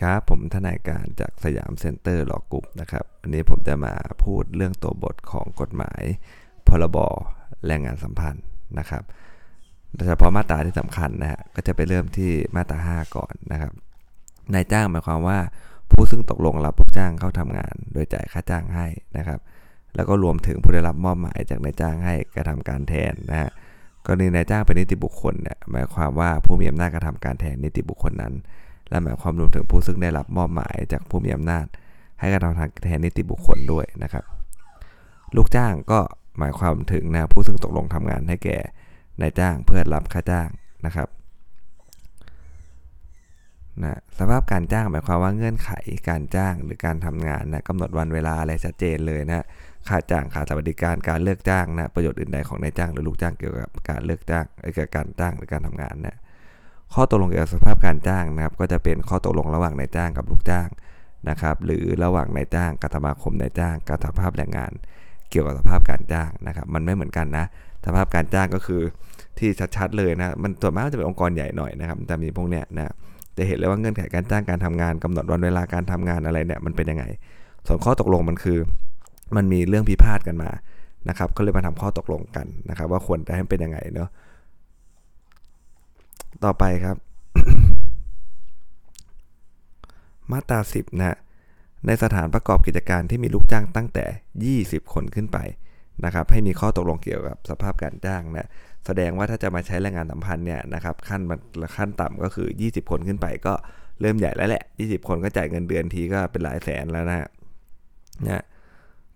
ครับ ผมทนายการจากสยามเซ็นเตอร์ Law Group นะครับ วันนี้ผมจะมาพูดเรื่องตัวบทของกฎหมาย พรบแรงงานสัมพันธ์นะครับโดยเฉพาะมาตราที่สำคัญนะฮะก็จะไปเริ่มที่มาตรา 5 ก่อนนะครับนายจ้างหมายความว่า ผู้ซึ่งตกลงรับลูกจ้างเข้าทำงาน โดยจ่ายค่าจ้างให้นะครับ แล้วก็รวมถึงผู้ได้รับมอบหมายจากนายจ้างให้กระทำการแทนนะฮะกรณีนายจ้างเป็นนิติบุคคลเนี่ยหมายความว่าผู้มีอำนาจกระทำการแทนนิติบุคคลนั้น และหมายความรวมถึงผู้ซึ่งได้รับมอบหมายจากผู้มีอำนาจ ให้กระทำทางแทนนิติบุคคลด้วยนะครับ ลูกจ้างก็หมายความถึงนะผู้ซึ่งตกลงทำงานให้แก่นายจ้างเพื่อรับค่าจ้างนะครับนะสภาพการจ้างหมายความว่าเงื่อนไขการจ้างหรือการทำงานนะกำหนดวันเวลาอะไรชัดเจนเลยนะค่าจ้างค่าสวัสดิการการเลิกจ้างนะประโยชน์อื่นใดของนายจ้างหรือลูกจ้างเกี่ยวกับการเลิกจ้างเกี่ยวกับการจ้างหรือการทำงานนะ ข้อตกลงเกี่ยวกับสภาพการจ้างนะครับ ก็จะเป็นข้อตกลงระหว่างนายจ้างกับลูกจ้างนะครับ หรือระหว่างนายจ้างกับสมาคมนายจ้างกับสภาพแรงงาน เกี่ยวกับสภาพการจ้างนะครับ มันไม่เหมือนกันนะ สภาพการจ้างก็คือที่ชัดๆเลยนะ มันส่วนมากจะเป็นองค์กรใหญ่หน่อยนะครับ แต่มีพวกเนี้ยนะจะเห็นเลยว่าเงื่อนไขการจ้างการทำงานกำหนดวันเวลาการทำงานอะไรเนี่ยมันเป็นยังไง ส่วนข้อตกลงมันคือ มันมีเรื่องพิพาทกันมานะครับ ก็เลยมาทำข้อตกลงกันนะครับ ว่าควรจะให้เป็นยังไงเนาะ ต่อไปครับ มาตรา10 นะ ในสถานประกอบกิจการที่มีลูกจ้างตั้งแต่ 20 คนขึ้นไปนะครับ ให้มีข้อตกลงเกี่ยวกับสภาพการจ้างนะ แสดงว่าถ้าจะมาใช้แรงงานสัมพันธ์เนี่ยนะครับขั้นขั้นต่ำก็คือ 20 คนขึ้นไปก็เริ่มใหญ่แล้วแหละ 20 คนก็จ่ายเงินเดือนทีก็เป็นหลายแสนแล้วนะฮนะ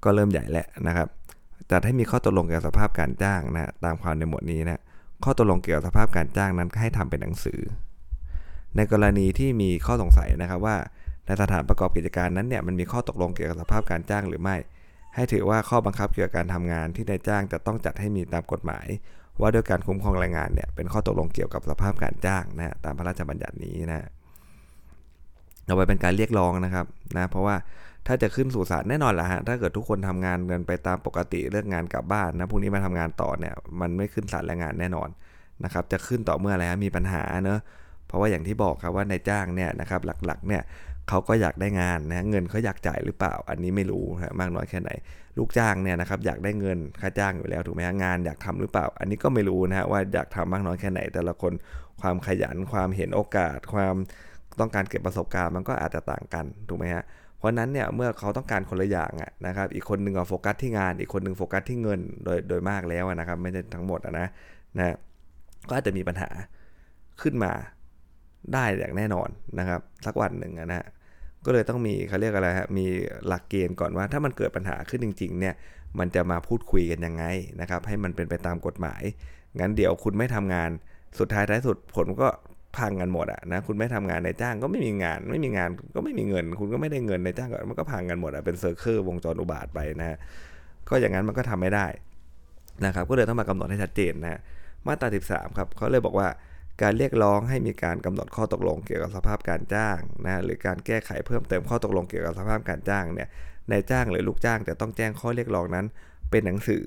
ก็เริ่มใหญ่แล้วนะครับแต่ให้มีข้อตกลงเกี่ยวกับสภาพการจ้างนะตามความในหมวดนี้นะ ข้อตกลงเกี่ยวกับสภาพการจ้างนั้นให้ทำเป็นหนังสือ ในกรณีที่มีข้อสงสัยนะครับว่าในสถานประกอบกิจการนั้นเนี่ยมันมีข้อตกลงเกี่ยวกับสภาพการจ้างหรือไม่ ให้ถือว่าข้อบังคับเกี่ยวกับการทำงานที่นายจ้างจะต้องจัดให้มีตามกฎหมาย ว่าด้วยการคุ้มครองแรงงานเนี่ยเป็นข้อตกลงเกี่ยวกับสภาพการจ้างนะตามพระราชบัญญัตินี้นะเอาไปเป็นการเรียกร้องนะครับนะเพราะว่า ถ้าจะขึ้นสู่ศาลแน่นอนแหละฮะถ้าเกิดทุกคนทำงานกันไปตามปกติเลิกงานกลับบ้านนะพรุ่งนี้มาทำงานต่อเนี่ยมันไม่ขึ้นศาลแรงงานแน่นอนนะครับจะขึ้นต่อเมื่ออะไรมีปัญหาเนอะเพราะว่าอย่างที่บอกครับว่านายจ้างเนี่ยนะครับหลักๆเนี่ยเขาก็อยากได้งานนะเงินเขาอยากจ่ายหรือเปล่า อันนี้ไม่รู้นะมากน้อยแค่ไหน ลูกจ้างเนี่ยนะครับอยากได้เงินค่าจ้างอยู่แล้วถูกไหมงานอยากทำหรือเปล่า อันนี้ก็ไม่รู้นะฮะว่าอยากทำมากน้อยแค่ไหน แต่ละคนความขยันความเห็นโอกาส ความต้องการเก็บประสบการณ์มันก็อาจจะต่างกันถูกไหมฮะเราะนั้นเนี่ยเมื่อเขาต้องการคนละอย่างนะครับ อีกคนหนึ่งโฟกัสที่งาน อีกคนหนึ่งโฟกัสที่เงินโดยโดยมากแล้วนะครับ ไม่ใช่ทั้งหมดนะนะก็อาจจะมีปัญหาขึ้นมาได้อย่างแน่นอนนะครับ สักวันหนึ่งนะฮะก็เลยต้องมีเขาเรียกอะไรฮะมีหลักเกณฑ์ก่อนว่า ถ้ามันเกิดปัญหาขึ้นจริง ๆ เนี่ยมันจะมาพูดคุยกันยังไงนะครับ ให้มันเป็นไปตามกฎหมาย งั้นเดี๋ยวคุณไม่ทำงานสุดท้ายท้ายสุดผลก็ พังกันหมดอะนะคุณไม่ทำงานในจ้างก็ไม่มีงาน ไม่มีงานก็ไม่มีเงิน คุณก็ไม่ได้เงินในจ้างก็มันก็พังกันหมดอะเป็นเซอร์เคิลวงจรอุบาทไปนะฮะก็อย่างนั้นมันก็ทำไม่ได้นะครับก็เลยต้องมากำหนดให้ชัดเจนนะมาตรา 13 ครับเขาเลยบอกว่าการเรียกร้องให้มีการกำหนดข้อตกลงเกี่ยวกับสภาพการจ้างนะหรือการแก้ไขเพิ่มเติมข้อตกลงเกี่ยวกับสภาพการจ้างเนี่ยนายจ้างหรือลูกจ้างจะต้องแจ้งข้อเรียกร้องนั้น เป็นหนังสือ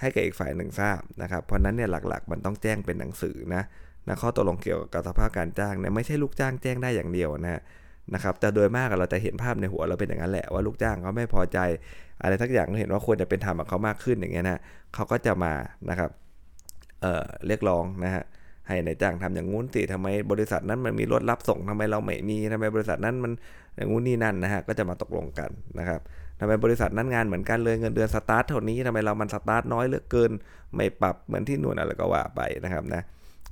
ให้กับอีกฝ่ายหนึ่งทราบนะครับเพราะนั้นเนี่ยหลักๆ มันต้องแจ้งเป็นหนังสือนะ นะข้อตกลงเกี่ยวกับสภาพการจ้างเนี่ยไม่ใช่ลูกจ้างแจ้งได้อย่างเดียวนะนะครับแต่โดยมากเราจะเห็นภาพในหัวเราเป็นอย่างนั้นแหละว่าลูกจ้างเขาไม่พอใจ อะไรทักอย่างเห็นว่าควรจะเป็นธรรมกับเขามากขึ้นอย่างเงี้ยนะเขาก็จะมานะครับเอ่อเรียกร้องนะฮะให้ในจ้างทำอย่างงู้นสิทำไมบริษัทนั้นมันมีรถรับส่งทำไมเราไม่มีทำไมบริษัทนั้นมันอย่างงู้นนี่นั่นนะฮะก็จะมาตกลงกันนะครับทำไมบริษัทนั้นงานเหมือนกันเลยเงินเดือนสตาร์ทเท่านี้ทำไมเรามันสตาร์ทน้อยเหลือเกิน ไม่ปรับเหมือนที่นู่นอะไรก็ว่าไปนะครับนะ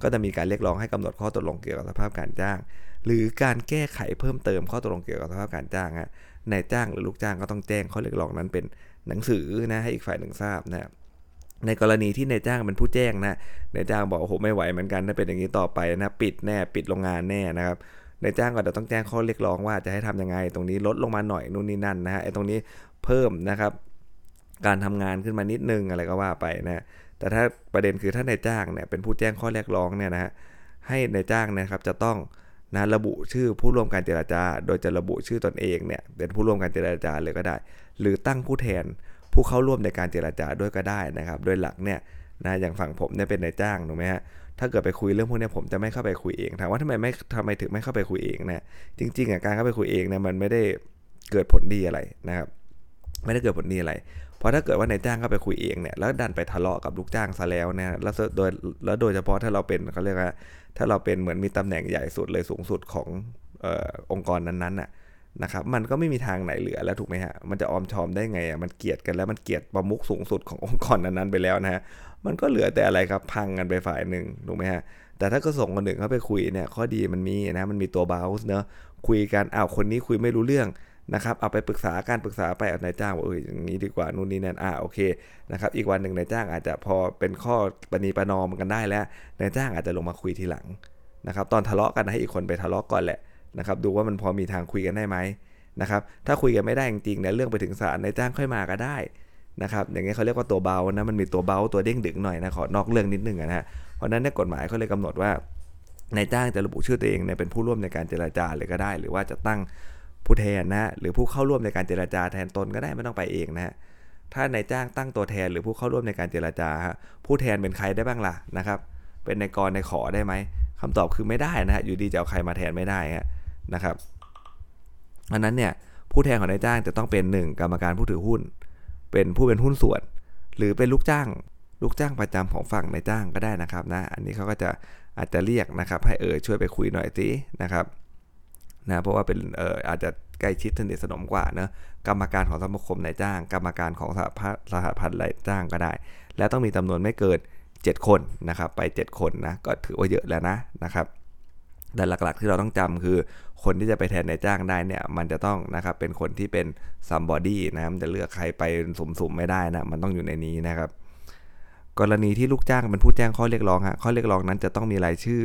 ก็จะมีการเรียกร้องให้กำหนดข้อตกลงเกี่ยวกับสภาพการจ้าง หรือการแก้ไขเพิ่มเติมข้อตกลงเกี่ยวกับสภาพการจ้างฮะนายจ้างหรือลูกจ้างก็ต้องแจ้งข้อเรียกร้องนั้นเป็นหนังสือนะให้อีกฝ่ายหนึ่งทราบนะในกรณีที่นายจ้างเป็นผู้แจ้งนะนายจ้างบอกโอ้โหไม่ไหวเหมือนกันถ้าเป็นอย่างนี้ต่อไปนะปิดแน่ปิดโรงงานแน่นะครับนายจ้างก็จะต้องแจ้งข้อเรียกร้องว่าจะให้ทํำยังไง ตรงนี้ลดลงมาหน่อยนู่นนี่นั่นนะฮะไอ้ตรงนี้เพิ่มนะครับ การทำงานขึ้นมานิดนึงอะไรก็ว่าไปนะ แต่ถ้าประเด็นคือถ้านายจ้างเนี่ยเป็นผู้แจ้งข้อเรียกร้องเนี่ยนะฮะให้นายจ้างนะครับจะต้องนะระบุชื่อผู้ร่วมการเจราจา โดยจะระบุชื่อตนเองเนี่ยเป็นผู้ร่วมการเจราจาเลยก็ได้ หรือตั้งผู้แทนผู้เข้าร่วมในการเจราจาด้วยก็ได้นะครับ โดยหลักเนี่ยนะอย่างฝั่งผมเนี่ยเป็นนายจ้างถูกไหมฮะถ้าเกิดไปคุยเรื่องพวกนี้ผมจะไม่เข้าไปคุยเองถามว่าทำไมไม่ทำไมถึงไม่เข้าไปคุยเองนะจริงๆอะการเข้าไปคุยเองเนี่ยมันไม่ได้เกิดผลดีอะไรนะครับ ไม่ได้เกิดผลดีอะไร เพราะถ้าเกิดว่านายจ้างเข้าไปคุยเองเนี่ยแล้วดันไปทะเลาะกับลูกจ้างซะแล้วเนี่ยแล้วโดยแล้วโดยเฉพาะถ้าเราเป็นเขาเรียกว่าถ้าเราเป็นเหมือนมีตำแหน่งใหญ่สุดเลยสูงสุดของออองค์กรนั้นๆน่ะนะครับมันก็ไม่มีทางไหนเหลือแล้วถูกไหมฮะมันจะออมชอมได้ไงอะมันเกลียดกันแล้วมันเกลียดประมุขสูงสุดขององค์กรนั้นๆไปแล้วนะฮะมันก็เหลือแต่อะไรครับพังกันไปฝ่ายหนึ่งถูกไหมฮะแต่ถ้าก็ส่งคนหนึ่งเข้าไปคุยเนี่ยข้อดีมันมีนะมันมีตัวเบาส์เนอะคุยกันอ้าวคนนี้คุยไม่รู้เรื่อง นะครับเอาไปปรึกษาการปรึกษาไปเอานายจ้างว่าเอออย่างนี้ดีกว่านู่นนี่นั่นอ่าโอเคนะครับอีกวันหนึ่งนายจ้างอาจจะพอเป็นข้อปณีประนอมกันได้แล้วนายจ้างอาจจะลงมาคุยทีหลังนะครับตอนทะเลาะกันให้อีกคนไปทะเลาะก่อนแหละนะครับดูว่ามันพอมีทางคุยกันได้ไหมนะครับถ้าคุยกันไม่ได้จริงๆเนี่ยเรื่องไปถึงศาลนายจ้างค่อยมาก็ได้นะครับอย่างเงี้เขาเรียกว่าตัวเบานะมันมีตัวเบาตัวเด้งดึงหน่อยนะขอนอกเรื่องนิดนึงนะฮะเพราะนั้นในกฎหมายเขาเลยกำหนดว่านายจ้างจะระบุชื่อตัวเองเนี่ยเป็นผู้ร่วมในการเจราจาเลยก็ได้ หรือว่าจะตั้ง ผู้แทนนะหรือผู้เข้าร่วมในการเจราจาแทนตนก็ได้ไม่ต้องไปเองนะฮะถ้านายจ้างตั้งตัวแทนหรือผู้เข้าร่วมในการเจราจาผู้แทนเป็นใครได้บ้างล่ะนะครับ เป็นนายกรนายขอได้ไหมคำตอบคือไม่ได้นะฮะอยู่ดีจะเอาใครมาแทนไม่ได้นะครับอันนั้นเนี่ยผู้แทนของนายจ้างจะต้องเป็น 1 กรรมการผู้ถือหุ้น เป็นผู้เป็นหุ้นส่วน หรือเป็นลูกจ้าง ลูกจ้างประจำของฝั่งนายจ้างก็ได้นะครับนะอันนี้เขาก็จะอาจจะเรียกนะครับ ให้เออช่วยไปคุยหน่อยสินะครับ นะเพราะว่าเป็นเอออาจจะใกล้ชิดสนิทสนมกว่าเนะกรรมการของสมาคมนายจ้าง กรรมการของสหพันธ์สหพันธ์นายจ้างก็ได้ แล้วต้องมีจำนวนไม่เกิน 7 คนนะครับไป 7 คนนะก็ถือว่าเยอะแล้วนะนะครับแต่หลักๆที่เราต้องจำคือ คนที่จะไปแทนนายจ้างได้เนี่ยมันจะต้องนะครับเป็นคนที่เป็นซัมบอดี้นะมันจะเลือกใครไปสุ่มๆไม่ได้นะมันต้องอยู่ในนี้นะครับ กรณีที่ลูกจ้างเป็นผู้แจ้งข้อเรียกร้องฮะข้อเรียกร้องนั้นจะต้องมีรายชื่อ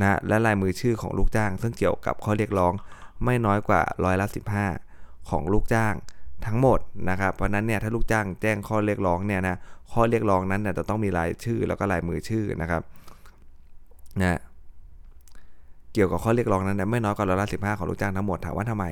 นะและลายมือชื่อของลูกจ้าง ซึ่งเกี่ยวกับข้อเรียกร้องไม่น้อยกว่าร้อยละสิของลูกจ้างทั้งหมดนะครับเพราะนั้นเนี่ยถ้าลูกจ้างแจ้งข้อเรียกร้องเนี่ยนะข้อเรียกร้องนั้นเนี่ยจะต้องมีรายชื่อแล้วก็ลายมือชื่อนะครับนะเกี่ยวกับข้อเรียกร้องนั้นไม่น้อยกว่าร้อยละสิของลูกจ้างทั้งหมดถามว่าทำไม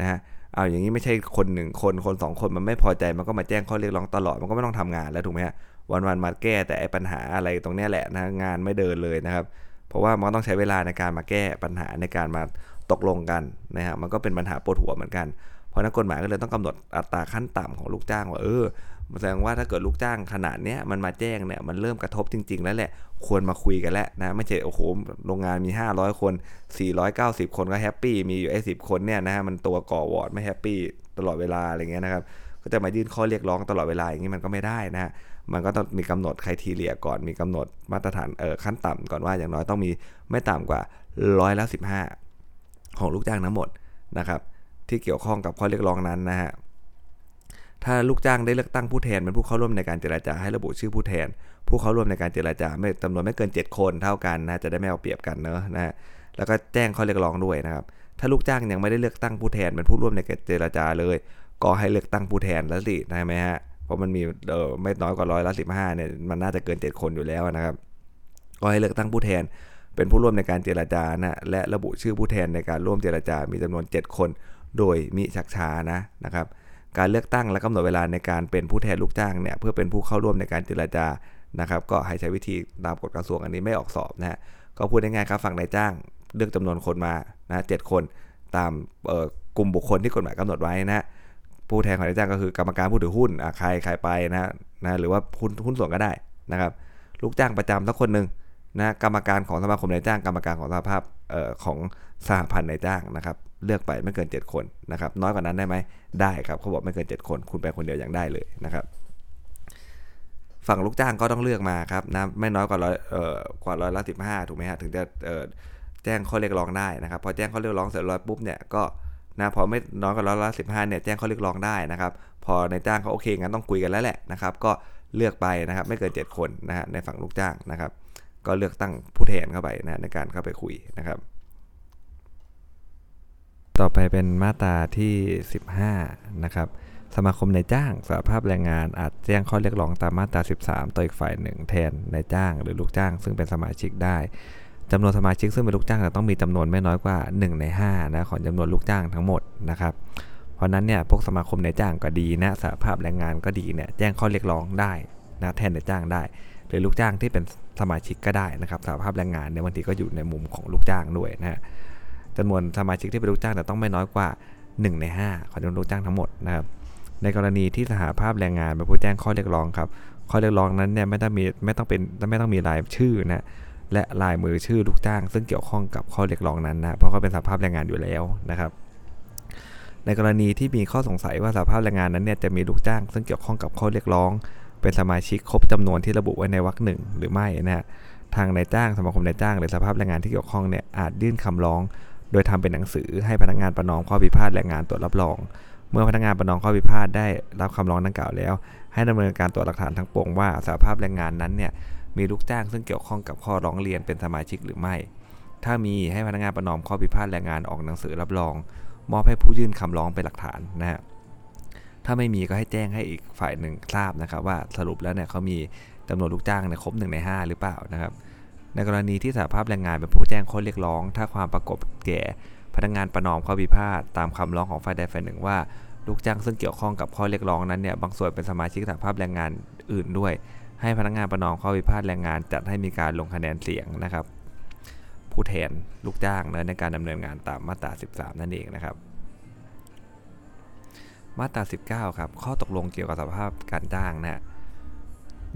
นะฮะเอาอย่างนี้ไม่ใช่คนหนึ่งคนคนสองคนมันไม่พอใจมันก็มาแจ้งข้อเรียกร้องตลอดมันก็ไม่ต้องทำงานแล้วถูกไหมฮะวันๆมาแก้แต่ไอ้ปัญหาอะไรตรงนี้แหละนะงานไม่เดินเลยนะครับ เพราะว่ามันต้องใช้เวลาในการมาแก้ปัญหาในการมาตกลงกันนะฮะมันก็เป็นปัญหาปวดหัวเหมือนกัน เพราะนักกฎหมายก็เลยต้องกำหนดอัตราขั้นต่ำของลูกจ้างว่าเออแสดงว่าถ้าเกิดลูกจ้างขนาดเนี้ยมันมาแจ้งเนี่ยมันเริ่มกระทบจริง ๆ แล้วแหละควรมาคุยกันแล้วนะไม่ใช่โอ้โหโรงงานมี 500 คน 490 คนก็ happy มีอยู่ไอ้สิบคนเนี่ยนะฮะมันตัวก่อหวอดไม่ happy ตลอดเวลาอะไรเงี้ยนะครับก็จะมายื่นข้อเรียกร้องตลอดเวลาอย่างนี้มันก็ไม่ได้นะฮะ มันก็ต้องมีกำหนด criteria ก่อนมีกำหนดมาตรฐานเออขั้นต่ำก่อนว่าอย่างน้อยต้องมีไม่ต่ำกว่าร้อยละสิของลูกจ้างทั้งหมดนะครับ ที่เกี่ยวข้องกับข้อเรียกร้องนั้นนะฮะถ้าลูกจ้างได้เลือกตั้งผู้แทนเป็นผู้เข้าร่วมในการเจราจาให้ระบุชื่อผู้แทน ผู้เข้าร่วมในการเจราจาไม่จำนวนไม่เกิน 7 คนเท่ากันนะจะได้ไม่เอาเปรียบกันเนอะนะฮะแล้วก็แจ้งข้อเรียกร้องด้วยนะครับ ถ้าลูกจ้างยังไม่ได้เลือกตั้งผู้แทนเป็นผู้ร่วมในการเจราจาเลย ก็ให้เลือกตั้งผู้แทนแล้วสิใช่ไหมฮะ เพราะมันมีเออไม่น้อยกว่าร้อยละสิบห้าเนี่ยมันน่าจะเกิน7คนอยู่แล้วนะครับ ก็ให้เลือกตั้งผู้แทนเป็นผู้ร่วมในการเจราจานะและระบุชื่อผู้แทนในการร่วมเจราจา มีจำนวน 7 คน โดยมิชักช้านะนะครับ การเลือกตั้งและกำหนดเวลาในการเป็นผู้แทนลูกจ้างเนี่ยเพื่อเป็นผู้เข้าร่วมในการเจรจานะครับ ก็ให้ใช้วิธีตามกฎกระทรวงอันนี้ไม่ออกสอบนะฮะก็พูดง่ายๆครับฝั่งนายจ้าง เลือกจำนวนคนมานะเคนตามกลุ่มบุคคลที่กฎหมายกำหนดไว้นะ ผู้แทนของนายจ้างก็คือกรรมการผู้ถือหุ้นใครใครไปนะนะหรือว่าหุ้นหุ้นส่วนก็ได้นะครับ ลูกจ้างประจำสักคนหนึ่งนะกรรมการของสมาคมนายจ้างกรรมการของสภาพออของสหพันธ์นายจ้างนะครับเลือกไปไม่เกิน 7 คนนะครับน้อยกว่านั้นได้ไหมได้ครับเขาบอกไม่เกิน 7 คน คุณไปคนเดียวยังได้เลยนะครับฝั่งลูกจ้างก็ต้องเลือกมาครับนะไม่น้อยกว่าร้อยเอ่อกว่าร้อยละสิบห้าถูกไหมฮะถึงจะเอ่อแจ้งข้อเรียกร้องได้นะครับ พอแจ้งข้อเรียกร้องเสร็จร้อยปุ๊บเนี่ยก็ นะพอไม่น้อยกว่าร้อยละสิบห้าเนี่ยแจ้งข้อเรียกร้องได้นะครับ พอในจ้างเขาโอเคงั้นต้องคุยกันแล้วแหละนะครับ ก็เลือกไปนะครับไม่เกิน 7 คนนะฮะในฝั่งลูกจ้างนะครับ ก็เลือกตั้งผู้แทนเข้าไปนะในการเข้าไปคุยนะครับ ต่อไปเป็นมาตราที่ 15 นะครับสมาคมนายจ้างสหภาพแรงงานอาจแจ้งข้อเรียกร้องตามมาตรา 13 ต่ออีกฝ่ายหนึ่งแทนนายจ้างหรือลูกจ้าง ซึ่งเป็นสมาชิกได้ จำนวนสมาชิกซึ่งเป็นลูกจ้างจะต้องมีจำนวนไม่น้อยกว่า 1 ใน 5 นะของจำนวนลูกจ้างทั้งหมดนะครับ เพราะนั้นเนี่ยพวกสมาคมนายจ้างก็ดีนะสหภาพแรงงานก็ดีเนี่ยแจ้งข้อเรียกร้องได้นะแทนนายจ้างได้โดรือลูกจ้างที่เป็นสมาชิกก็ได้นะครับสหภาพแรงงานเนี่ยบางทีก็อยู่ในมุมของลูกจ้างด้วยนะฮะจำนวนสมาชิกที่เป็นลูกจ้างแต่ต้องไม่น้อยกว่า 1 ใน 5 ของจำนวนลูกจ้างทั้งหมดนะครับในกรณีที่สหภาพแรงงานเป็นผู้แจ้งข้อเรียกร้องครับข้อเรียกร้องนั้นเนี่ยไม่ต้องมีไม่ต้องเป็นไม่ต้องมีรายชื่อนะ และลายมือชื่อลูกจ้าง ซึ่งเกี่ยวข้องกับข้อเรียกร้องนั้นนะเพราะเขาเป็นสหภาพแรงงานอยู่แล้วนะครับ ในกรณีที่มีข้อสงสัยว่าสหภาพแรงงานนั้นเนี่ยจะมีลูกจ้าง ซึ่งเกี่ยวข้องกับข้อเรียกร้อง เป็นสมาชิกครบจำนวนที่ระบุไว้ในวรรคหนึ่งหรือไม่นะฮะทางนายจ้างสมาคมนายจ้าง หรือสภาพแรงงานที่เกี่ยวข้องเนี่ยอาจยื่นคำร้อง โดยทำเป็นหนังสือให้พนักงานประนอมข้อพิพาทแรงงานตรวจรับรอง เมื่อพนักงานประนอมข้อพิพาทได้รับคำร้องดังกล่าวแล้ว ให้ดำเนินการตรวจหลักฐานทั้งปวงว่าสภาพแรงงานนั้นเนี่ย มีลูกจ้างซึ่งเกี่ยวข้องกับข้อร้องเรียนเป็นสมาชิกหรือไม่ ถ้ามีให้พนักงานประนอมข้อพิพาทแรงงานออกหนังสือรับรอง มอบให้ผู้ยื่นคำร้องเป็นหลักฐานนะฮะถ้าไม่มีก็ให้แจ้งให้อีกฝ่ายหนึ่งทราบนะครับ ว่าสรุปแล้วเนี่ยเขามีจำนวนลูกจ้างในครบหนึ่งใน 5 หรือเปล่านะครับ ในกรณีที่สหภาพแรงงานเป็นผู้แจ้งข้อเรียกร้อง ถ้าความประกบแก่พนักงานประนอมข้อพิพาทตามคำร้องของฝ่ายใดฝ่ายหนึ่งว่าลูกจ้างซึ่งเกี่ยวข้องกับข้อเรียกร้องนั้นเนี่ยบางส่วนเป็นสมาชิกสหภาพแรงงานอื่นด้วย ให้พนักงานประนอมข้อพิพาทแรงงาน จัดให้มีการลงคะแนนเสียงนะครับ ผู้แทนลูกจ้างนะในการดำเนินงานตามมาตรา 13 นั่นเองนะครับ มาตรา 19 ครับ ข้อตกลงเกี่ยวกับสภาพการจ้างนะฮะ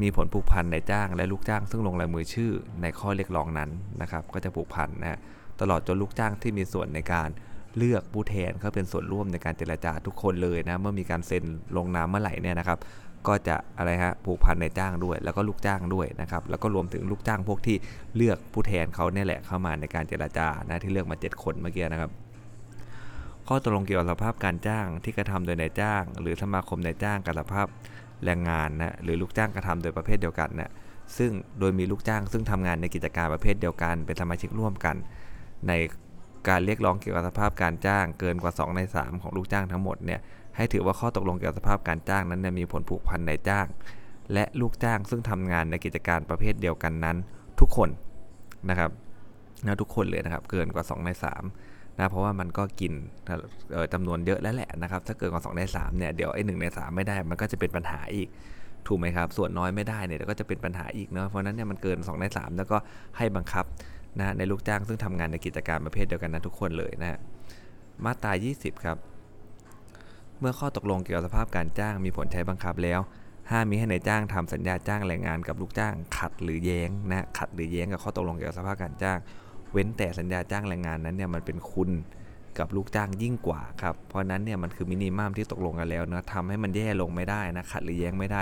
มีผลผูกพันในจ้างและลูกจ้าง ซึ่งลงลายมือชื่อในข้อเรียกร้องนั้นนะครับ ก็จะผูกพันนะฮะตลอดจนลูกจ้างที่มีส่วนในการเลือกผู้แทนเขาเป็นส่วนร่วมในการเจรจาทุกคนเลยนะเมื่อมีการเซ็นลงนามเมื่อไหร่เนี่ยนะครับ ก็จะอะไรฮะผูกพันในจ้างด้วย แล้วก็ลูกจ้างด้วยนะครับแล้วก็รวมถึงลูกจ้างพวกที่เลือกผู้แทนเขาเนี่ยแหละเข้ามาในการเจรจานะที่เลือกมา 7 คนเมื่อกี้นะครับ ข้อตกลงเกี่ยวกับสภาพการจ้างที่กระทำโดยนายจ้าง หรือสมาคมนายจ้างกับสภาพแรงงานนะหรือลูกจ้างกระทำโดยประเภทเดียวกันนะซึ่งโดยมีลูกจ้าง ซึ่งทำงานในกิจการประเภทเดียวกัน เป็นสมาชิกร่วมกัน ในการเรียกร้องเกี่ยวกับสภาพการจ้างเกินกว่า 2 ใน 3 ของลูกจ้างทั้งหมดเนี่ย ให้ถือว่าข้อตกลงเกี่ยวกับสภาพการจ้างนั้นมีผลผูกพันในจ้าง และลูกจ้างซึ่งทำงานในกิจการประเภทเดียวกันนั้น ทุกคนนะครับนะทุกคนเลยนะครับ เกินกว่า 2 ใน3นะเพราะว่ามันก็กินจำนวนเยอะแล้วแหละนะครับ ถ้าเกินกว่า 2 ใน3เนี่ยเดี๋ยวไอ้หใน 3 ไม่ได้มันก็จะเป็นปัญหาอีกถูกไหมครับ ส่วนน้อยไม่ได้เนี่ยก็จะเป็นปัญหาอีกเนาะเพราะนั้นเนี่ยมันเกิน 2 ใน 3 แล้วก็ให้บังคับนะในลูกจ้างซึ่งทำงานในกิจการประเภทเดียวกันนะทุกคนเลยนะมาตรา 20 ครับ เมื่อข้อตกลงเกี่ยวกับสภาพการจ้างมีผลใช้บังคับแล้ว ห้ามมีให้ในายจ้างทำสัญญาจ้างแรงงานกับลูกจ้าง ขัดหรือแย้งนะขัดหรือแย้งกับข้อตกลงเกี่ยวกับสภาพการจ้าง เว้นแต่สัญญาจ้างแรงงานนั้นเนี่ยมันเป็นคุณกับลูกจ้างยิ่งกว่าครับ เพราะนั้นเนี่ยมันคือมินิมัมที่ตกลงกันแล้วนะทำให้มันแย่ลงไม่ได้นะขัดหรือแย้งไม่ได้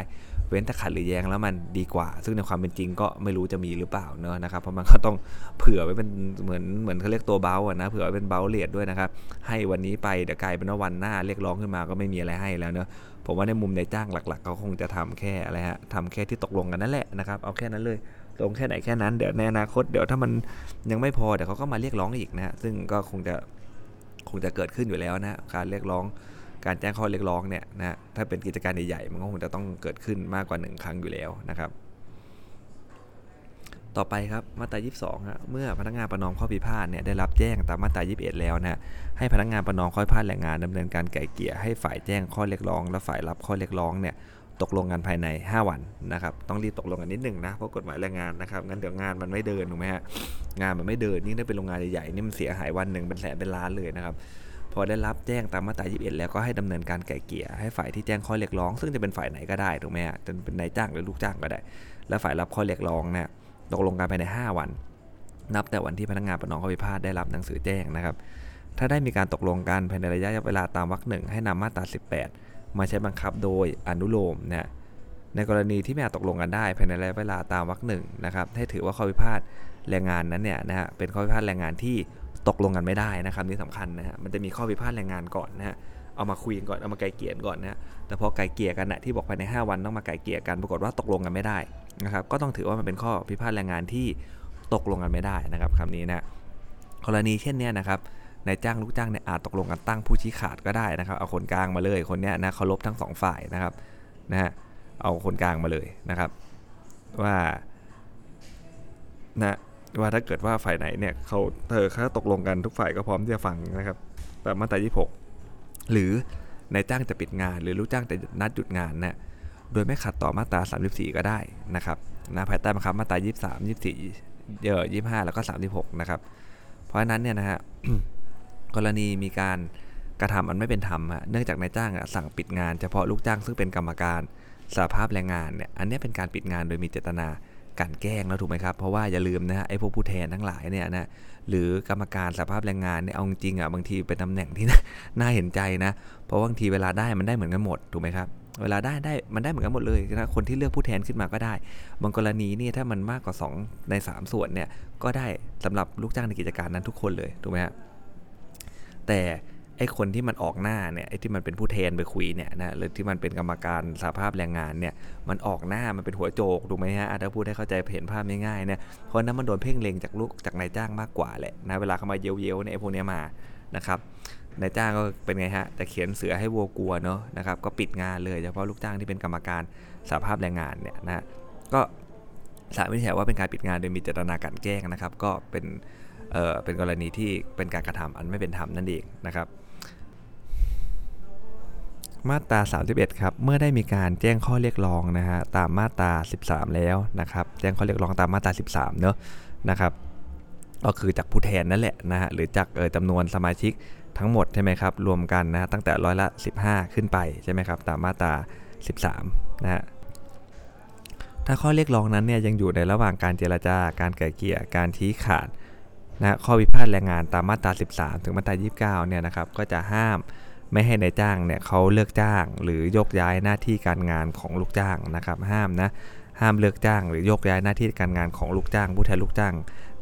เว้นแต่ขัดหรือแย้งแล้วมันดีกว่า ซึ่งในความเป็นจริงก็ไม่รู้จะมีหรือเปล่าเนอะนะครับ เพราะมันก็ต้องเผื่อไว้เป็นเหมือนเหมือนเขาเรียกตัวเบลอะนะ เผื่อไว้เป็นเบลเลดด้วยนะครับ ให้วันนี้ไปเดี๋ยวกลายเป็นว่าวันหน้าเรียกร้องขึ้นมาก็ไม่มีอะไรให้แล้วเนอะผมว่าในมุมในจ้างหลัก ๆ เขาคงจะทำแค่อะไรฮะทำแค่ที่ตกลงกันนั่นแหละนะครับ เอาแค่นั้นเลยลงแค่ไหนแค่นั้น เดี๋ยวในอนาคตเดี๋ยวถ้ามันยังไม่พอเดี๋ยวเขาก็มาเรียกร้องอีกนะซึ่งก็คงจะคงจะเกิดขึ้นอยู่แล้วนะการเรียกร้อง การแจ้งข้อเรียกร้องเนี่ยนะถ้าเป็นกิจการใหญ่ๆมันก็คงจะต้องเกิดขึ้นมากกว่า 1 ครั้งอยู่แล้วนะครับ ต่อไปครับมาตรา 22ฮะเมื่อพนักงานประนอมข้อพิพาทเนี่ยได้รับแจ้งตามมาตรา 21 แล้วนะให้พนักงานประนอมข้อพิพาทแรงงานดำเนินการไก่เกี่ยให้ฝ่ายแจ้งข้อเรียกร้อง และฝ่ายรับข้อเรียกร้องเนี่ยตกลงกันภายใน 5 วันนะครับ ต้องรีบตกลงกันนิดหนึ่งนะ เพราะกฎหมายแรงงานนะครับ งั้นเดี๋ยวงานมันไม่เดินถูกไหมฮะ งานมันไม่เดิน ยิ่งถ้าเป็นโรงงานใหญ่ๆ นี่มันเสียหายวันหนึ่งเป็นแสนเป็นล้านเลยนะครับ พอได้รับแจ้งตามมาตรา21 แล้วก็ให้ดำเนินการไก่เกี่ยให้ฝ่ายที่แจ้งข้อเรียกร้อง ซึ่งจะเป็นฝ่ายไหนก็ได้ถูกไหมฮะจะเป็นนายจ้างหรือลูกจ้างก็ได้ และฝ่ายรับข้อเรียกร้องเนี่ยตกลงกันภายใน 5 วัน นับแต่วันที่พนักงานประนอมข้อพิพาทได้รับหนังสือแจ้งนะครับ ถ้าได้มีการตกลงกันภายในระยะเวลาตามวรรคหนึ่งให้นำมาตรา 18 มาใช้บังคับโดยอนุโลมนะในกรณีที่ไม่อาจตกลงกันได้ภายในระยะเวลาตามวรรคหนึ่งนะครับให้ถือว่าข้อพิพาทแรงงานนั้นเนี่ยนะฮะเป็นข้อพิพาทแรงงานที่ ตกลงกันไม่ได้นะครับนี่สำคัญนะฮะมันจะมีข้อพิพาทแรงงานก่อนนะฮะเอามาคุยกันก่อนเอามาไกลเกลี่ยก่อนนะแต่พอไกลเกลี่ยกันนะที่บอกภายใน 5 วันต้องมาไกลเกลี่ยกันปรากฏว่าตกลงกันไม่ได้นะครับก็ต้องถือว่ามันเป็นข้อพิพาทแรงงานที่ตกลงกันไม่ได้นะครับคำนี้นะกรณีเช่นนี้นะครับนายจ้างลูกจ้างเนี่ยอาจตกลงกันตั้งผู้ชี้ขาดก็ได้นะครับเอาคนกลางมาเลยคนนี้นะเคารพทั้งสองฝ่ายนะครับนะฮะเอาคนกลางมาเลยนะครับ ว่านะ ว่าถ้าเกิดว่าฝ่ายไหนเนี่ยเขาเธอเขาตกลงกันทุกฝ่ายก็พร้อมที่จะฟังนะครับแบบมาตรา26 หรือนายจ้างจะปิดงาน หรือลูกจ้างจะนัดหยุดงานเนะโดยไม่ขัดต่อมาตรา 34 ก็ได้นะครับนะภายใต้บังคับมาตรา 23 24เยอะ25 แล้วก็ 36 นะครับ เพราะฉะนั้นเนี่ยนะฮะกรณีมีการกระทำอันไม่เป็นธรรมเนื่องจากนายจ้างสั่งปิดงานเฉพาะลูกจ้างซึ่งเป็นกรรมการสาภาพแรงงานเนี่ยอันนี้เป็นการปิดงานโดยมีเจตนา การแกล้งแล้วถูกไหมครับ เพราะว่าอย่าลืมนะฮะไอ้พวกผู้แทนทั้งหลายเนี่ยนะหรือกรรมการสภาพแรงงานเนี่ยเอาจริงอะบางทีเป็นตำแหน่งที่น่าเห็นใจนะ เพราะบางทีเวลาได้มันได้เหมือนกันหมดถูกไหมครับเวลาได้ได้มันได้เหมือนกันหมดเลยนะคนที่เลือกผู้แทนขึ้นมาก็ได้ บางกรณีนี่ถ้ามันมากกว่า 2 ใน 3 ส่วนเนี่ยก็ได้สำหรับลูกจ้างในกิจการนั้นทุกคนเลยถูกไหมฮะแต่ ไอ้คนที่มันออกหน้าเนี่ยไอ้ที่มันเป็นผู้แทนไปคุยเนี่ยนะหรือที่มันเป็นกรรมการสาภาพแรงงานเนี่ยมันออกหน้ามันเป็นหัวโจกถูกไหมฮะถ้าพูดให้เข้าใจเห็นภาพง่ายๆเนี่ยเพราะนั้นมันโดนเพ่งเล็งจากลูกจากนายจ้างมากกว่าแหละนะเวลาเขามาเย้ยวๆเนี่ยไอ้พวกนี้มานะครับนายจ้างก็เป็นไงฮะจะเขียนเสือให้วัวกลัวเนาะนะครับก็ปิดงานเลยเฉพาะลูกจ้างที่เป็นกรรมการสาภาพแรงงานเนี่ยนะก็สารวินิจฉัยว่าเป็นการปิดงานโดยมีเจตนาการแกล้งนะครับ ก็เป็นเอ่อเป็นกรณีที่เป็นการกระทำอันไม่เป็นธรรมนั่นเองนะครับ มาตรา 31 ครับ เมื่อได้มีการแจ้งข้อเรียกร้องนะฮะตามมาตรา 13 แล้วนะครับ แจ้งข้อเรียกร้องตามมาตรา 13 เนอะนะครับ ก็คือจากผู้แทนนั่นแหละนะฮะหรือจากเออจำนวนสมาชิกทั้งหมดใช่ไหมครับ รวมกันนะตั้งแต่ร้อยละ 15 ขึ้นไปใช่ไหมครับ ตามมาตรา 13 นะฮะถ้าข้อเรียกร้องนั้นเนี่ยยังอยู่ในระหว่างการเจรจาการไกล่เกลี่ยการชี้ขาดนะข้อพิพาทแรงงานตามมาตรา 13 ถึงมาตรา 29 เนี่ยนะครับ ก็จะห้าม ไม่ให้ในายจ้างเนี่ยเขาเลิกจ้างหรือยกย้ายหน้าที่การงานของลูกจ้างนะครับห้ามนะห้ามเลิกจ้าง หรือยกย้ายหน้าที่การงานของลูกจ้าง ผู้แทนลูกจ้าง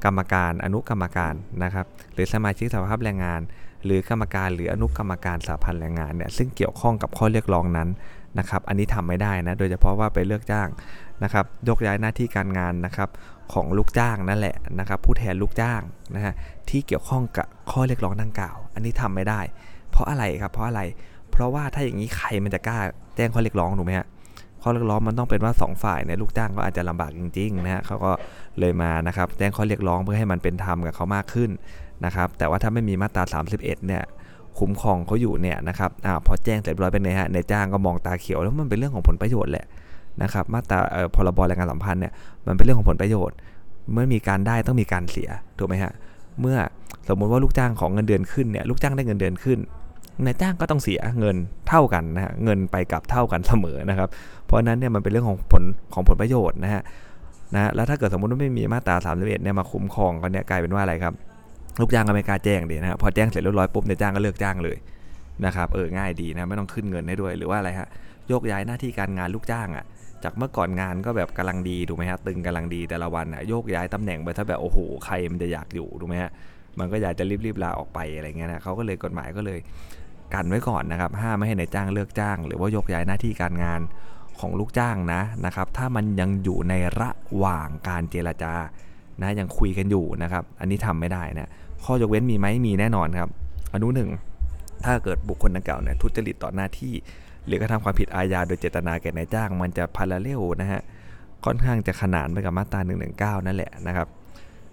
กรรมการอนุกรรมการนะครับหรือสมาชิกสภาพแรงงาน หรือกรรมการหรืออนุกรรมการสาพันธ์แรงงานเนี่ยซึ่งเกี่ยวข้องกับข้อเรียกร้องนั้นนะครับอันนี้ทำไม่ได้นะโดยเฉพาะว่าไปเลือกจ้างนะครับยกย้ายหน้าที่การงานนะครับของลูกจ้างนั่นแหละนะครับผู้แทนลูกจ้างนะฮะที่เกี่ยวข้องกับข้อเรียกร้องดังกล่าว อันนี้ทำไม่ได้ เพราะอะไรครับเพราะอะไร เพราะว่าถ้าอย่างนี้ใครมันจะกล้าแจ้งข้อเรียกร้องถูกไหมฮะข้อเรียกร้องมันต้องเป็นว่า 2 ฝ่ายเนี่ยลูกจ้างก็อาจจะลำบากจริงๆนะฮะเขาก็เลยมานะครับแจ้งข้อเรียกร้องเพื่อให้มันเป็นธรรมกับเขามากขึ้นนะครับแต่ว่าถ้าไม่มีมาตรา 31 เนี่ยคุ้มครองเขาอยู่เนี่ยนะครับอ่าพอแจ้งเสร็จเรียบร้อยเป็นไงฮะในจ้างก็มองตาเขียวแล้วมันเป็นเรื่องของผลประโยชน์แหละนะครับมาตราเอ่อพรบแรงงานสัมพันธ์เนี่ยมันเป็นเรื่องของผลประโยชน์ เมื่อมีการได้ต้องมีการเสียถูกไหมฮะเมื่อสมมุติว่าลูกจ้างของเงินเดือนขึ้นเนี่ยลูกจ้างได้เงินเดือนขึ้น นายจ้างก็ต้องเสียเงินเท่ากันนะฮะเงินไปกับเท่ากันเสมอนะครับ เพราะนั้นเนี่ยมันเป็นเรื่องของผลของผลประโยชน์นะฮะนะแล้วถ้าเกิดสมมติว่าไม่มีมาตรา31เนี่ยมาคุ้มครองกันเนี่ยกลายเป็นว่าอะไรครับลูกจ้างก็ไม่กล้าแจ้งดีนะฮะพอแจ้งเสร็จเรียบร้อยปุ๊บนายจ้างก็เลิกจ้างเลยนะครับเออง่ายดีนะไม่ต้องขึ้นเงินให้ด้วยหรือว่าอะไรฮะโยกย้ายหน้าที่การงานลูกจ้างอะจากเมื่อก่อนงานก็แบบกำลังดีถูกไหมฮะตึงกำลังดีแต่ละวันอะโยกย้ายตำแหน่งไปถ้าแบบโอ้โหใครมันจะอยากอยู่ถูกไหมฮะมันก็อยากจะรีบๆลาออกไปอะไรเงี้ยนะเขาก็เลยกฎหมายก็เลย กันไว้ก่อนนะครับห้ามไม่ให้ในายจ้างเลิกจ้าง หรือว่ายกย้ายหน้าที่การงานของลูกจ้างนะนะครับ ถ้ามันยังอยู่ในระหว่างการเจรจานะยังคุยกันอยู่นะครับ อันนี้ทำไม่ได้นะข้อยกเว้นมีไหมมีแน่นอนครับอนุหนึ่งถ้าเกิดบุคคลดังกล่าวเนี่ยทุจริตต่อหน้าที่ หรือกระทำความผิดอาญาโดยเจตนาแก่นายจ้าง มันจะพาราเรลนะฮะค่อนข้างจะขนานไปกับมาตรา119 นั่นแหละนะครับ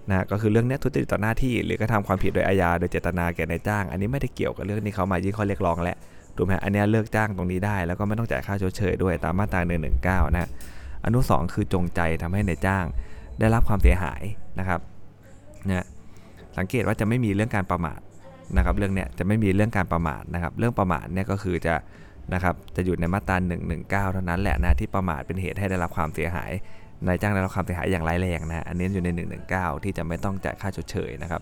นะก็คือเรื่องนี้ทุจริตต่อหน้าที่ หรือกระทำความผิดโดยอาญาโดยเจตนาแก่นายจ้าง อันนี้ไม่ได้เกี่ยวกับเรื่องที่เขามายื่นข้อเรียกร้องแล้วถูกไหมอันนี้เลิกจ้างตรงนี้ได้ แล้วก็ไม่ต้องจ่ายค่าชดเชยด้วยตามมาตรา119นะอนุ 2 คือจงใจทำให้นายจ้าง ได้รับความเสียหายนะครับนะสังเกตว่าจะไม่มีเรื่องการประมาทนะครับเรื่องเนี้ยจะไม่มีเรื่องการประมาทนะครับ เรื่องประมาทเนี่ยก็คือจะนะครับจะอยู่ในมาตรา119 เท่านั้นแหละนะที่ประมาทเป็นเหตุให้ได้รับความเสียหาย นายจ้างได้รับความเสียหายอย่างร้ายแรงนะอันนี้อยู่ใน 119 ที่จะไม่ต้องจ่ายค่าชดเชยนะครับ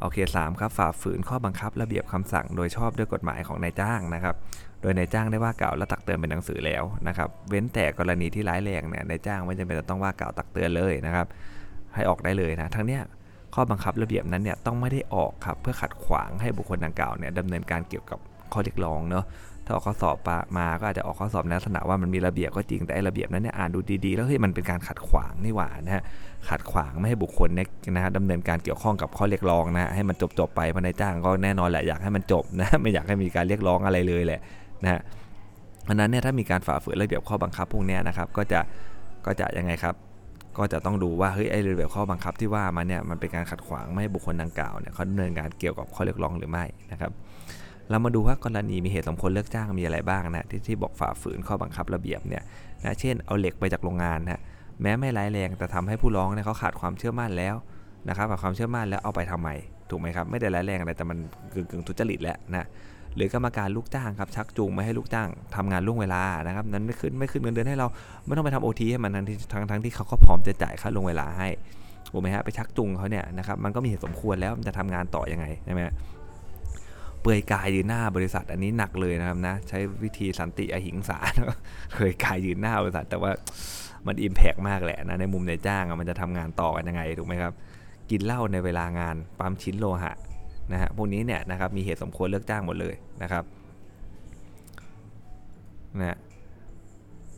โอเค3ครับฝ่าฝืนข้อบังคับระเบียบคำสั่ง โดยชอบด้วยกฎหมายของนายจ้างนะครับ โดยนายจ้างได้ว่ากล่าวและตักเตือนเป็นหนังสือแล้วนะครับ เว้นแต่กรณีที่ร้ายแรงเนี่ยนายจ้างไม่จำเป็นจะต้องว่ากล่าวตักเตือนเลยนะครับ ให้ออกได้เลยนะทั้งเนี้ยข้อบังคับระเบียบนั้นเนี่ยต้องไม่ได้ออกครับเพื่อขัดขวางให้บุคคลดังกล่าวเนี่ยดำเนินการเกี่ยวกับข้อเรียกร้องเนาะ ถ้าออกข้อสอบมาก็อาจจะออกข้อสอบในลักษณะว่ามันมีระเบียบก็จริงแต่ระเบียบนั้นเนี่ยอ่านดูดีๆ แล้วเฮ้ยมันเป็นการขัดขวางนี่หว่านะฮะขัดขวางไม่ให้บุคคลเนี่ยนะฮะดำเนินการเกี่ยวข้องกับข้อเรียกร้องนะให้มันจบๆไปภายในจ้างก็แน่นอนแหละอยากให้มันจบนะไม่อยากให้มีการเรียกร้องอะไรเลยแหละนะฮะเพราะนั้นเนี่ยถ้ามีการฝ่าฝืนระเบียบข้อบังคับพวกนี้นะครับก็จะก็จะยังไงครับก็จะต้องดูว่าเฮ้ยไอ้ระเบียบข้อบังคับที่ว่ามันเนี่ยมันเป็นการขัดขวางไม่ให้บุคคลดังกล่าวเนี่ยเขาดำเนินการเกี่ยวกับข้อเรียกร้องหรือไม่นะครับ เรามาดูว่ากรณีมีเหตุสมควรเลิกจ้างมีอะไรบ้างนะที่ที่บอกฝ่าฝืนข้อบังคับระเบียบเนี่ยนะเช่นเอาเหล็กไปจากโรงงานนะแม้ไม่ร้ายแรงแต่ทำให้ผู้ร้องเนี่ยเขาขาดความเชื่อมั่นแล้วนะครับขาดความเชื่อมั่นแล้วเอาไปทำไมถูกไหมครับไม่ได้ร้ายแรงอะไรแต่มันกึ่งกึ่งทุจริตแล้วนะหรือกรรมการลูกจ้างครับชักจูงไม่ให้ลูกจ้างทำงานล่วงเวลานะครับนั้นไม่ขึ้นไม่ขึ้นเงินเดือนให้เราไม่ต้องไปทำโอทีให้มันทั้งที่ทั้งทั้งที่เขาก็พร้อมจะจ่ายค่าล่วงเวลาให้ถูกไหมฮะไปชักจูงเขาเนี่ยนะครับมันก็มีเหตุสมควรแล้วมันจะทำงานต่อยังไงใช่ไหม เปื่อยกายยืนหน้าบริษัทอันนี้หนักเลยนะครับนะ ใช้วิธีสันติอหิงสาเปื่อยกายยืนหน้าบริษัท แต่ว่ามันอิมแพกมากแหละนะในมุมในจ้างมันจะทำงานต่อกันยังไงถูกไหมครับ กินเหล้าในเวลางานปั๊มชิ้นโลหะนะฮะพวกนี้เนี่ยนะครับมีเหตุสมควรเลิกจ้างหมดเลยนะครับนะ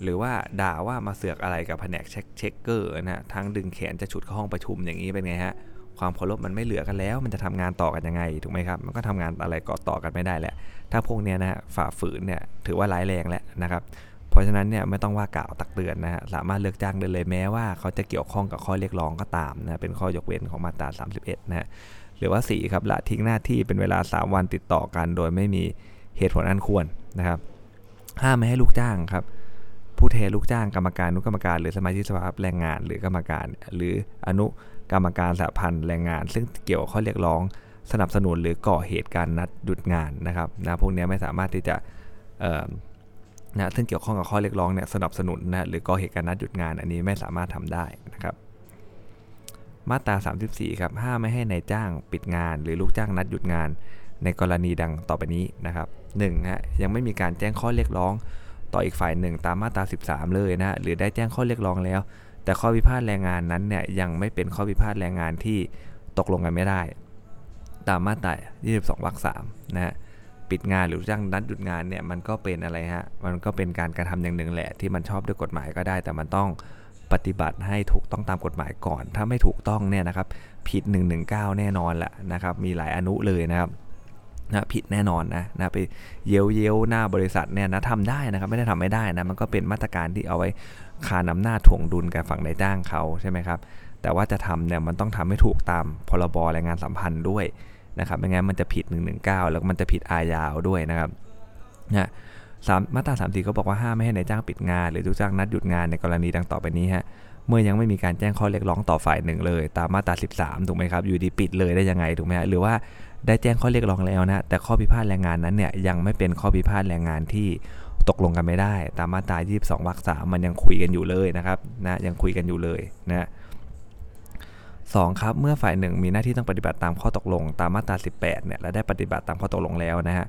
หรือว่าด่าว่ามาเสือกอะไรกับแผนกเช็คเช็คเกอร์นะทั้งดึงแขนจะฉุดเข้าห้องประชุมอย่างนี้เป็นไงฮะ ความเคารพมันไม่เหลือกันแล้ว มันจะทำงานต่อกันยังไงถูกไหมครับมันก็ทำงานอะไรก่อต่อกันไม่ได้แหละ ถ้าพวกเนี้ยนะฮะฝ่าฝืนเนี่ยถือว่าร้ายแรงแล้วนะครับเพราะฉะนั้นเนี่ยไม่ต้องว่ากล่าวตักเตือนนะฮะสามารถเลิกจ้างได้เลยแม้ว่าเขาจะเกี่ยวข้องกับข้อเรียกร้องก็ตามนะเป็นข้อยกเว้นของมาตรา 31 นะฮะหรือว่า 4 ครับละทิ้งหน้าที่เป็นเวลา 3 วันติดต่อกัน โดยไม่มีเหตุผลอันควรนะครับห้ามไม่ให้ลูกจ้างครับผู้แทนลูกจ้างกรรมการนุกรรมการ หรือสมาชิกสภาแรงงาน หรือกรรมการ หรืออนุ กรรมการสหพันธ์แรงงาน ซึ่งเกี่ยวข้อเรียกร้องสนับสนุนหรือก่อเหตุการณ์นัดหยุดงานนะครับนะพวกนี้ไม่สามารถที่จะนะซึ่งเกี่ยวข้องกับข้อเรียกร้องเนี่ยสนับสนุนนะหรือก่อเหตุการณ์นัดหยุดงาน อันนี้ไม่สามารถทำได้นะครับ มาตรา 34 ครับห้ามไม่ให้ในายจ้างปิดงาน หรือลูกจ้างนัดหยุดงาน ในกรณีดังต่อไปนี้นะครับ1ฮะยังไม่มีการแจ้งข้อเรียกร้อง ต่ออีกฝ่ายหนึ่งตามมาตรา 13 เลยนะหรือได้แจ้งข้อเรียกร้องแล้ว แต่ข้อพิพาทแรงงานนั้นเนี่ยยังไม่เป็นข้อพิพาทแรงงานที่ตกลงกันไม่ได้ ตามมาตรา 22 วรรค 3 นะฮะปิดงานหรือจ้างนัดหยุดงานเนี่ยมันก็เป็นอะไรฮะ มันก็เป็นการกระทำอย่างหนึ่งแหละ ที่มันชอบด้วยกฎหมายก็ได้ แต่มันต้องปฏิบัติให้ถูกต้องตามกฎหมายก่อน ถ้าไม่ถูกต้องเนี่ยนะครับ ผิด 119 แน่นอนแหละนะครับ มีหลายอนุเลยนะครับนะผิดแน่นอนนะนะไปเย้ยวเย้ยวหน้าบริษัทเนี่ยนะทำได้นะครับ ไม่ได้ทำไม่ได้นะ มันก็เป็นมาตรการที่เอาไว้ คานำหน้าถ่วงดุลกับฝั่งนายจ้างเขาใช่ไหมครับ แต่ว่าจะทำเนี่ยมันต้องทำให้ถูกตามพรบแรงงานสัมพันธ์ด้วยนะครับไม่งั้นมันจะผิด 119 แล้วมันจะผิดอาญาด้วยนะครับนะสามมาตราสามสี่เขาบอกว่าห้ามไม่ให้นายจ้างปิดงาน หรือลูกจ้างนัดหยุดงานในกรณีดังต่อไปนี้ฮะเมื่อยังไม่มีการแจ้งข้อเรียกร้องต่อฝ่ายหนึ่งเลย ตามมาตรา 13 ถูกไหมครับ อยู่ดีปิดเลยได้ยังไงถูกไหมฮะหรือว่าได้แจ้งข้อเรียกร้องแล้วนะแต่ข้อพิพาทแรงงานนั้นเนี่ยยังไม่เป็นข้อพิพาทแรงงานที่ ตกลงกันไม่ได้ ตามมาตรา 22วรรคสามมันยังคุยกันอยู่เลยนะครับนะยังคุยกันอยู่เลยนะสองครับเมื่อฝ่ายหนึ่งมีหน้าที่ต้องปฏิบัติตามข้อตกลง ตามมาตรา 18เนี่ยและได้ปฏิบัติตามข้อตกลงแล้วนะฮะ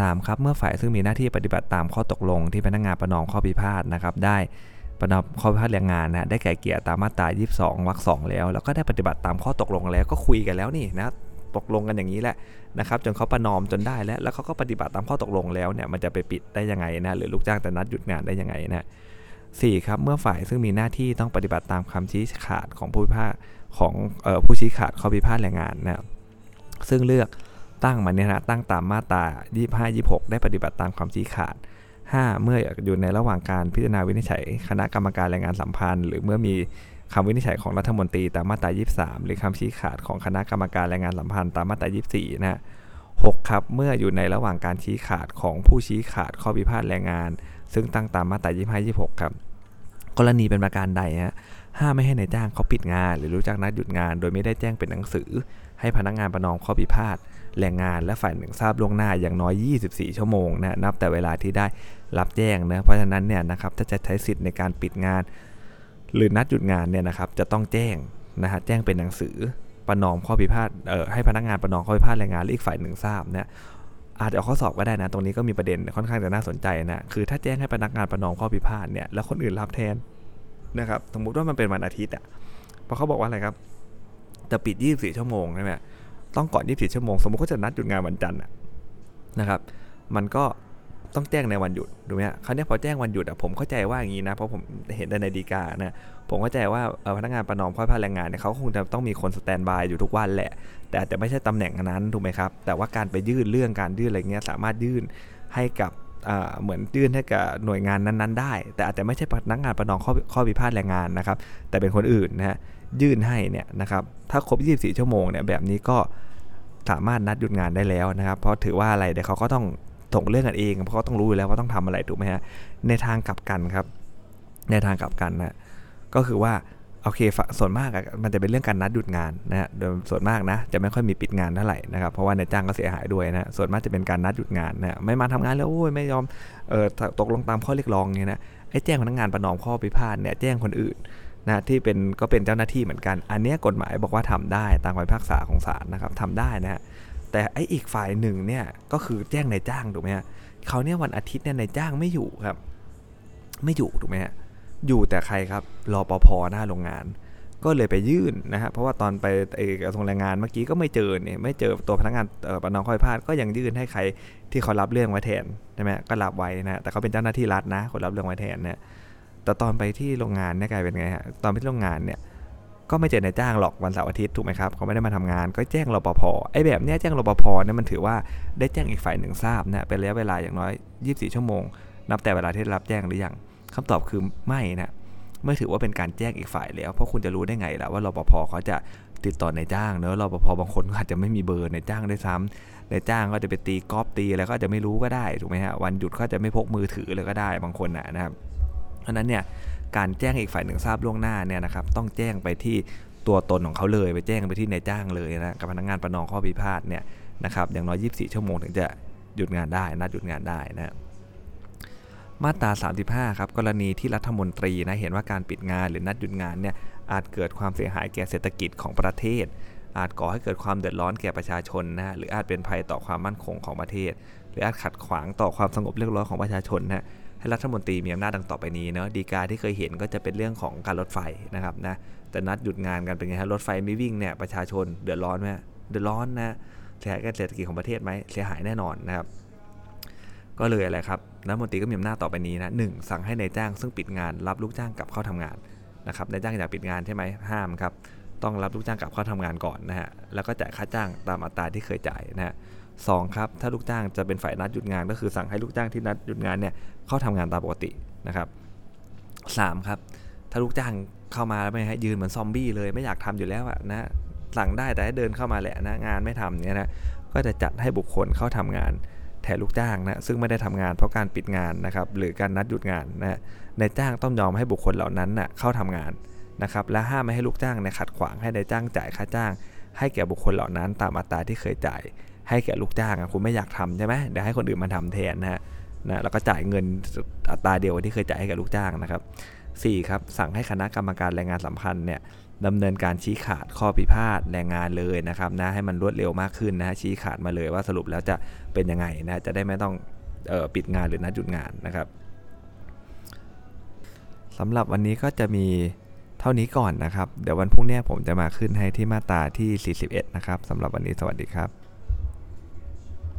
สามครับเมื่อฝ่ายซึ่งมีหน้าที่ปฏิบัติตามข้อตกลง ที่พนักงานประนอมข้อพิพาทนะครับได้ประนอมข้อพิพาทแรงงานนะได้แก่เกียรตามมาตรา 22วรรคสองแล้ว แล้วก็ได้ปฏิบัติตามข้อตกลงแล้วก็คุยกันแล้วนี่นะ ตกลงกันอย่างนี้แหละนะครับจนเขาประนอมจนได้แล้ว แล้วเขาก็ปฏิบัติตามข้อตกลงแล้วเนี่ยมันจะไปปิดได้ยังไงนะหรือลูกจ้างแต่นัดหยุดงานได้ยังไงนะสี่ครับเมื่อฝ่ายซึ่งมีหน้าที่ต้องปฏิบัติตามคำชี้ขาดของผู้พิพาทของออผู้ชี้ขาดข้อพิพาทแรงงานนะซึ่งเลือกตั้งมาเนี่ยนะตั้งตามมาตรา25 26 ได้ปฏิบัติตามคำชี้ขาด 5 เมื่ออยู่ในระหว่างการพิจารณาวินิจฉัย คณะกรรมการแรงงานสัมพันธ์ หรือเมื่อมี คำวินิจฉัยของรัฐมนตรีตามมาตรา 23 หรือคำชี้ขาดของคณะกรรมการแรงงานสัมพันธ์ตามมาตรา 24 นะฮะ 6 ครับ เมื่ออยู่ในระหว่างการชี้ขาดของผู้ชี้ขาดข้อพิพาทแรงงาน ซึ่งตั้งตามมาตรา 25 26 ครับ กรณีเป็นประการใดฮะห้ามไม่ให้ในายจ้างเขาปิดงาน หรือรู้จักนัดหยุดงาน โดยไม่ได้แจ้งเป็นหนังสือ ให้พนักงานประนอมข้อพิพาทแรงงานและฝ่ายหนึ่งทราบล่วงหน้าอย่างน้อย 24 ชั่วโมงนะนับแต่เวลาที่ได้รับแจ้งนะเพราะฉะนั้นเนี่ยนะครับถ้าจะใช้สิทธิ์ในการปิดงาน หรือนัดหยุดงานเนี่ยนะครับจะต้องแจ้งนะฮะแจ้งเป็นหนังสือประนอมข้อพิพาทเอ่อให้พนักงานประนอมข้อพิพาทแรงงานหรืออีกฝ่ายหนึ่งทราบเนี่ยอาจจะเอาข้อสอบก็ได้นะ ตรงนี้ก็มีประเด็นค่อนข้างจะน่าสนใจนะคือถ้าแจ้งให้พนักงานประนอมข้อพิพาทเนี่ยแล้วคนอื่นรับแทนนะครับสมมติว่ามันเป็นวันอาทิตย์อะเพราะเขาบอกว่าอะไรครับจะปิด 24 ชั่วโมงใช่ไหมต้องก่อน 24 ชั่วโมง สมมติเขาจะนัดหยุดงานวันจันทร์นะครับ มันก็ ต้องแจ้งในวันหยุดถูกไหมคราวนี้พอแจ้งวันหยุดอะผมเข้าใจว่าอย่างนี้นะเพราะผมเห็นในดีกานะผมเข้าใจว่าพนักงานประนอมข้อพิพาทแรงงานเนี่ยเขาคงจะต้องมีคนสแตนบายอยู่ทุกวันแหละ แต่อาจจะไม่ใช่ตำแหน่งนั้นถูกไหมครับ แต่ว่าการไปยื่นเรื่องการยื่นอะไรเงี้ยสามารถยื่นให้กับเหมือนยื่นให้กับหน่วยงานนั้นๆ ได้ แต่อาจจะไม่ใช่พนักงานประนอมข้อข้อพิพาทแรงงานนะครับ แต่เป็นคนอื่นนะฮะยื่นให้เนี่ยนะครับถ้าครบ 24 ชั่วโมงเนี่ยแบบนี้ก็สามารถนัดหยุดงานได้แล้วนะครับ เพราะถือว่าอะไรเดี๋ยวเขาก็ต้อง ส่งเรื่องกันเองเพราะเขาต้องรู้อยู่แล้วว่าต้องทำอะไรถูกไหมฮะในทางกลับกันครับ ในทางกลับกันนะก็คือว่าโอเคส่วนมากมันจะเป็นเรื่องการนัดหยุดงานนะฮะโดยส่วนมากนะจะไม่ค่อยมีปิดงานเท่าไหร่นะครับเพราะว่าในจ้างก็เสียหายด้วยนะส่วนมากจะเป็นการนัดหยุดงานนะไม่มาทำงานแล้วโอ้ยไม่ยอมเออตกลงตามข้อเรียกร้องเนี่ยนะไอ้แจ้งพนักงานประนอมข้อพิพาทเนี่ยแจ้งคนอื่นนะที่เป็นก็เป็นเจ้าหน้าที่เหมือนกัน อันนี้กฎหมายบอกว่าทำได้ตามคำพิพากษาของศาลนะครับทำได้นะฮะ แต่ไอ้อีกฝ่ายหนึ่งเนี่ยก็คือแจ้งในจ้างถูกไหมฮะเขาเนี่ยวันอาทิตย์เนี่ยในจ้างไม่อยู่ครับ ไม่อยู่ถูกไหมฮะอยู่แต่ใครครับรอปภหน้าโรงงาน ก็เลยไปยื่นนะฮะเพราะว่าตอนไปกระทรวงแรงงานเมื่อกี้ก็ไม่เจอเนี่ยไม่เจอตัวพนักงานประนอมข้อพิพาทก็ยังยื่นให้ใครที่เขารับเรื่องไว้แทนใช่ไหมก็รับไว้นะแต่เขาเป็นเจ้าหน้าที่รัฐนะคนรับเรื่องไว้แทนเนี่ยแต่ตอนไปที่โรงงานเนี่ยกลายเป็นไงฮะตอนไปที่โรงงานเนี่ย ก็ไม่เจอนายจ้างหรอกวันเสาร์อาทิตย์ถูกไหมครับเขาไม่ได้มาทำงานก็แจ้งรปภไอ้แบบเนี้ยแจ้งรปภเนี่ยมันถือว่าได้แจ้งอีกฝ่ายหนึ่งทราบนะเป็นระยะเวลาอย่างน้อย 24 ชั่วโมง นับแต่เวลาที่รับแจ้งหรือยังคำตอบคือไม่นะไม่ถือว่าเป็นการแจ้งอีกฝ่ายแล้ว เพราะคุณจะรู้ได้ไงล่ะว่ารปภเขาจะติดต่อนายจ้างเนอะรปภบางคนอาจจะไม่มีเบอร์นายจ้างได้ซ้ำนายจ้างก็จะไปตีกอล์ฟตีอะไรก็จะไม่รู้ก็ได้ถูกไหมฮะวันหยุดก็จะไม่พกมือถือเลยก็ได้บางคนนะนะครับเพราะนั้นเนี่ย การแจ้งอีกฝ่ายหนึ่งทราบล่วงหน้าเนี่ยนะครับต้องแจ้งไปที่ตัวตนของเขาเลยไปแจ้งไปที่นายจ้างเลยนะกับพนักงานประนองข้อพิพาทเนี่ยนะครับอย่างน้อย 24 ชั่วโมงถึงจะหยุดงานได้นัดหยุดงานได้นะมาตรา 35 ครับ กรณีที่รัฐมนตรีนะเห็นว่าการปิดงานหรือนัดหยุดงานเนี่ยอาจเกิดความเสียหายแก่เศรษฐกิจของประเทศ อาจก่อให้เกิดความเดือดร้อนแก่ประชาชนนะหรืออาจเป็นภัยต่อความมั่นคงของประเทศ หรืออาจขัดขวางต่อความสงบเรียบร้อยของประชาชนนะ ให้รัฐมนตรีมีอำนาจดังต่อไปนี้เนาะดีกาที่เคยเห็นก็จะเป็นเรื่องของการรถไฟนะครับนะแต่นัดหยุดงานกันเป็นไงฮะรถไฟไม่วิ่งเนี่ยประชาชนเดือดร้อนไหมเดือดร้อนนะเสียหายกับเศรษฐกิจของประเทศไหมเสียหายแน่นอนนะครับ ก็เลยอะไรครับรัฐมนตรีก็มีอำนาจต่อไปนี้นะหสั่งให้ในายจ้างซึ่งปิดงานรับลูกจ้างกลับเข้าทำงานนะครับนายจ้างอยากปิดงานใช่ไหมห้ามครับต้องรับลูกจ้างกลับเข้าทำงานก่อนนะฮะแล้วก็จ่ายค่าจ้างตามอัตราที่เคยจ่ายนะฮะ สองครับถ้าลูกจ้างจะเป็นฝ่ายนัดหยุดงานก็คือสั่งให้ลูกจ้างที่นัดหยุดงานเนี่ยเข้าทำงานตามปกตินะครับสามครับถ้าลูกจ้างเข้ามาแล้วไม่ให้ยืนเหมือนซอมบี้เลยไม่อยากทำอยู่แล้วอะนะสั่งได้แต่ให้เดินเข้ามาแหละนะงานไม่ทำเนี่ยนะก็จะจัดให้บุคคลเข้าทำงานแทนลูกจ้างนะซึ่งไม่ได้ทำงานเพราะการปิดงานนะครับหรือการนัดหยุดงานนะนายจ้างต้องยอมให้บุคคลเหล่านั้นนะเข้าทำงานนะครับและห้ามไม่ให้ลูกจ้างเนี่ยขัดขวางให้นายจ้างจ่ายค่าจ้าง ให้แก่บุคคลเหล่านั้นตามอัตราที่เคยจ่าย ให้แก่ลูกจ้างคุณไม่อยากทำใช่ไหมเดี๋ยวให้คนอื่นมาทำแทนนะฮะนะแล้วก็จ่ายเงินอัตราเดียวที่เคยจ่ายให้กับลูกจ้างนะครับ 4 ครับสั่งให้คณะกรรมการแรงงานสัมพันธ์เนี่ยดำเนินการชี้ขาดข้อพิพาทแรงงานเลยนะครับนะให้มันรวดเร็วมากขึ้นนะฮะชี้ขาดมาเลยว่าสรุปแล้วจะเป็นยังไงนะจะได้ไม่ต้องออปิดงานหรือนัดหยุดงานนะครับสำหรับวันนี้ก็จะมีเท่านี้ก่อนนะครับ เดี๋ยววันพรุ่งนี้ผมจะมาขึ้นให้ที่มาตราที่ 41 นะครับสำหรับวันนี้สวัสดีครับ